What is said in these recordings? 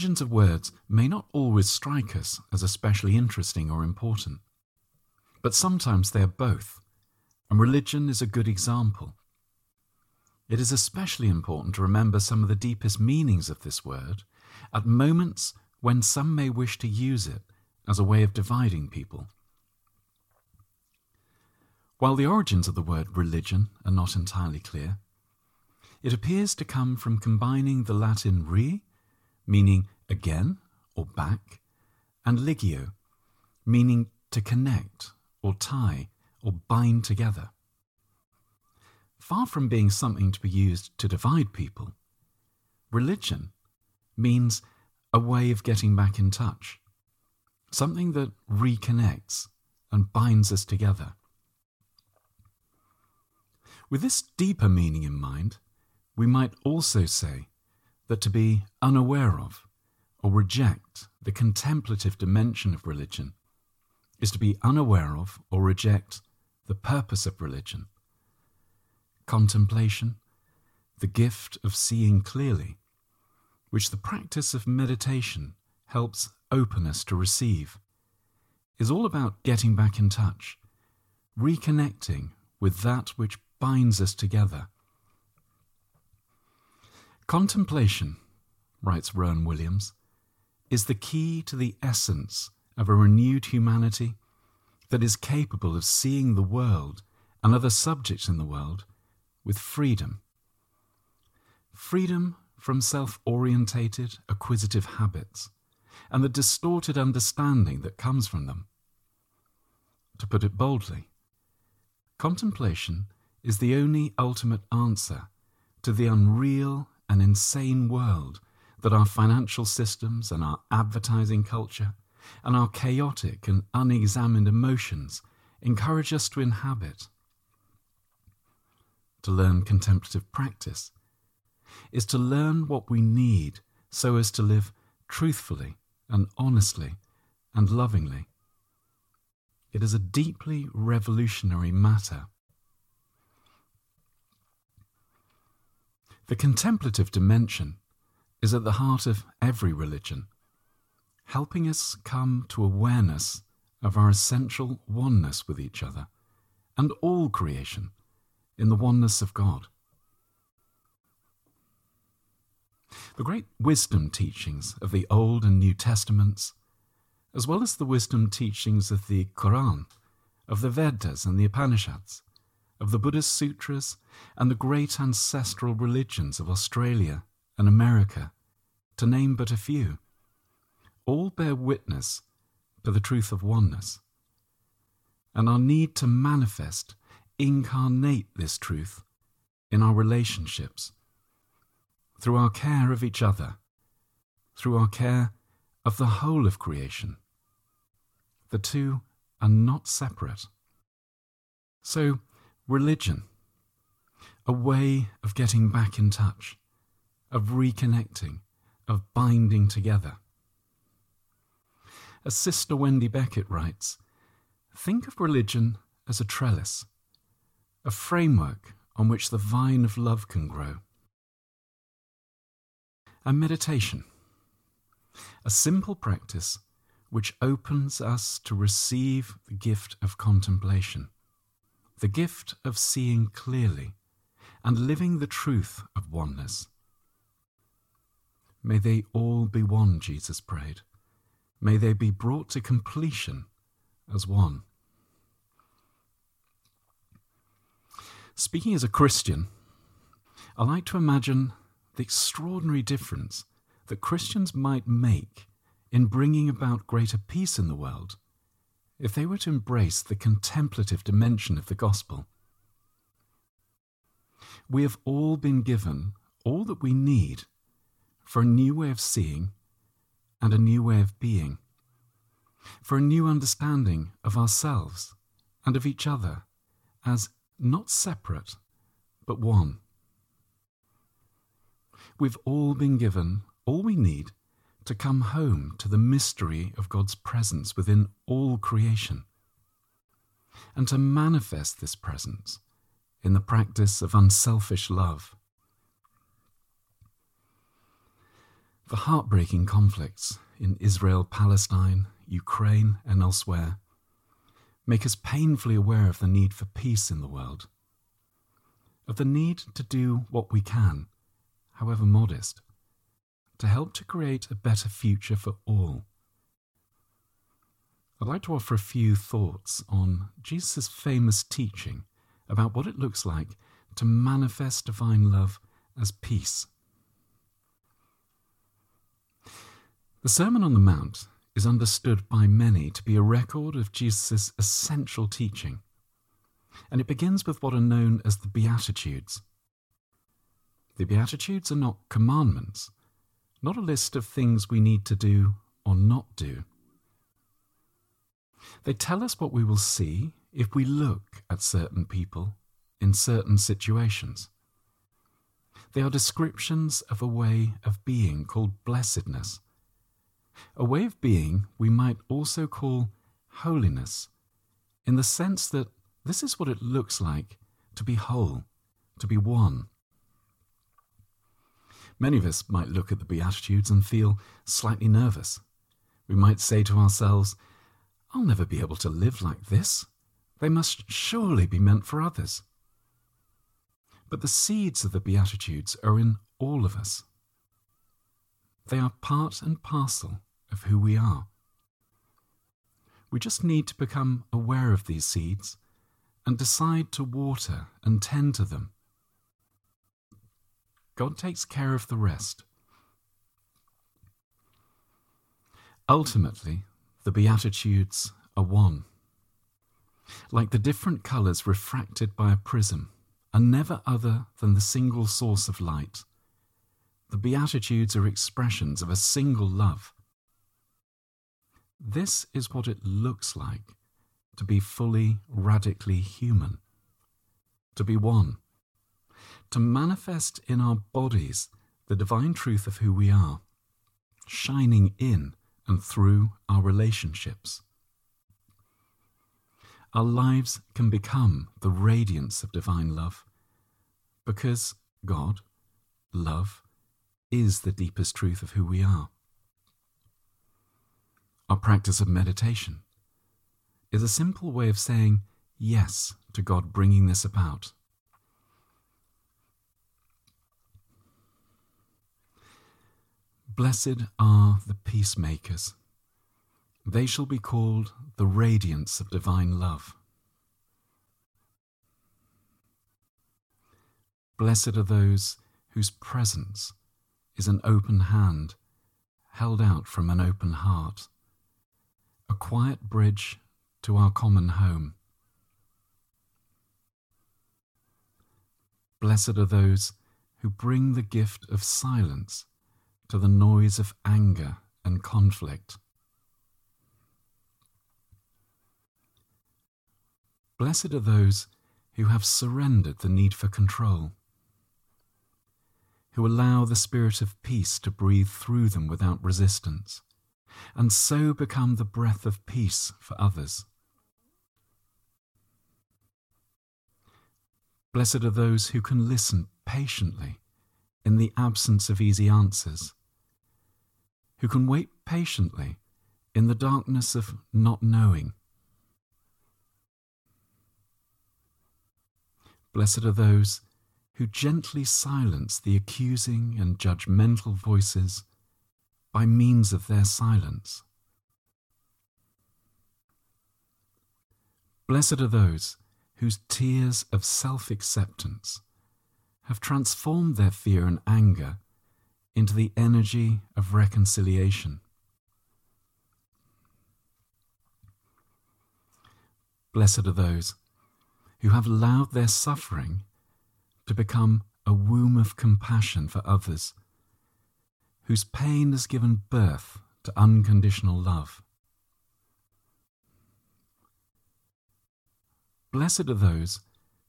origins of words may not always strike us as especially interesting or important, but sometimes they are both, and religion is a good example. It is especially important to remember some of the deepest meanings of this word at moments when some may wish to use it as a way of dividing people. While the origins of the word religion are not entirely clear, it appears to come from combining the Latin re, meaning again or back, and ligio, meaning to connect or tie or bind together. Far from being something to be used to divide people, religion means a way of getting back in touch, something that reconnects and binds us together. With this deeper meaning in mind, we might also say that to be unaware of or reject the contemplative dimension of religion is to be unaware of or reject the purpose of religion. Contemplation, the gift of seeing clearly, which the practice of meditation helps open us to receive, is all about getting back in touch, reconnecting with that which binds us together. Contemplation, writes Rowan Williams, is the key to the essence of a renewed humanity that is capable of seeing the world and other subjects in the world with freedom. Freedom from self orientated, acquisitive habits and the distorted understanding that comes from them. To put it boldly, contemplation is the only ultimate answer to the unreal and insane world that our financial systems and our advertising culture and our chaotic and unexamined emotions encourage us to inhabit. To learn contemplative practice is to learn what we need so as to live truthfully and honestly and lovingly. It is a deeply revolutionary matter. The contemplative dimension is at the heart of every religion, helping us come to awareness of our essential oneness with each other and all creation in the oneness of God. The great wisdom teachings of the Old and New Testaments, as well as the wisdom teachings of the Quran, of the Vedas and the Upanishads, of the Buddhist sutras and the great ancestral religions of Australia and America, to name but a few, all bear witness to the truth of oneness and our need to manifest, incarnate this truth in our relationships, through our care of each other, through our care of the whole of creation. The two are not separate. So, religion, a way of getting back in touch, of reconnecting, of binding together. As Sister Wendy Beckett writes, think of religion as a trellis, a framework on which the vine of love can grow. And meditation, a simple practice which opens us to receive the gift of contemplation the gift of seeing clearly and living the truth of oneness. May they all be one, Jesus prayed. May they be brought to completion as one. Speaking as a Christian, I like to imagine the extraordinary difference that Christians might make in bringing about greater peace in the world if they were to embrace the contemplative dimension of the gospel. We have all been given all that we need for a new way of seeing and a new way of being, for a new understanding of ourselves and of each other as not separate, but one. We've all been given all we need to come home to the mystery of God's presence within all creation, and to manifest this presence in the practice of unselfish love. The heartbreaking conflicts in Israel, Palestine, Ukraine, and elsewhere make us painfully aware of the need for peace in the world, of the need to do what we can, however modest, to help to create a better future for all. I'd like to offer a few thoughts on Jesus' famous teaching about what it looks like to manifest divine love as peace. The Sermon on the Mount is understood by many to be a record of Jesus' essential teaching, and it begins with what are known as the Beatitudes. The Beatitudes are not commandments, not a list of things we need to do or not do. They tell us what we will see if we look at certain people in certain situations. They are descriptions of a way of being called blessedness, a way of being we might also call holiness, in the sense that this is what it looks like to be whole, to be one. Many of us might look at the Beatitudes and feel slightly nervous. We might say to ourselves, I'll never be able to live like this. They must surely be meant for others. But the seeds of the Beatitudes are in all of us. They are part and parcel of who we are. We just need to become aware of these seeds and decide to water and tend to them. God takes care of the rest. Ultimately, the Beatitudes are one. Like the different colours refracted by a prism, are never other than the single source of light. The Beatitudes are expressions of a single love. This is what it looks like to be fully, radically human, to be one, to manifest in our bodies the divine truth of who we are, shining in and through our relationships. Our lives can become the radiance of divine love because God, love, is the deepest truth of who we are. Our practice of meditation is a simple way of saying yes to God bringing this about. Blessed are the peacemakers. They shall be called the radiance of divine love. Blessed are those whose presence is an open hand held out from an open heart, a quiet bridge to our common home. Blessed are those who bring the gift of silence to the noise of anger and conflict. Blessed are those who have surrendered the need for control, who allow the spirit of peace to breathe through them without resistance, and so become the breath of peace for others. Blessed are those who can listen patiently in the absence of easy answers who can wait patiently in the darkness of not knowing. Blessed are those who gently silence the accusing and judgmental voices by means of their silence. Blessed are those whose tears of self acceptance have transformed their fear and anger into the energy of reconciliation. Blessed are those who have allowed their suffering to become a womb of compassion for others, whose pain has given birth to unconditional love. Blessed are those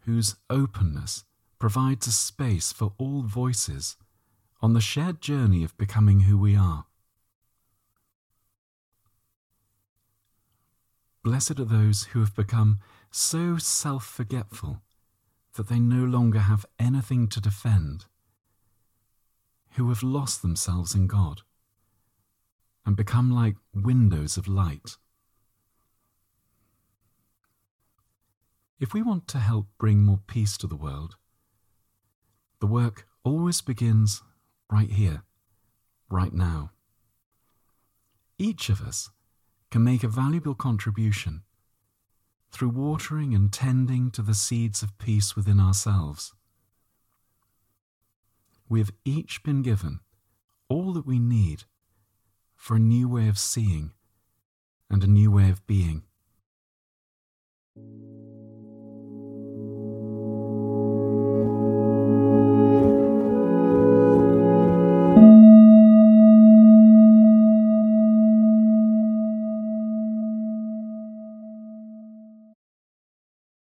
whose openness provides a space for all voices on the shared journey of becoming who we are. Blessed are those who have become so self forgetful that they no longer have anything to defend, who have lost themselves in God. and become like windows of light. If we want to help bring more peace to the world, the work always begins right here, right now. Each of us can make a valuable contribution through watering and tending to the seeds of peace within ourselves. We have each been given all that we need for a new way of seeing and a new way of being.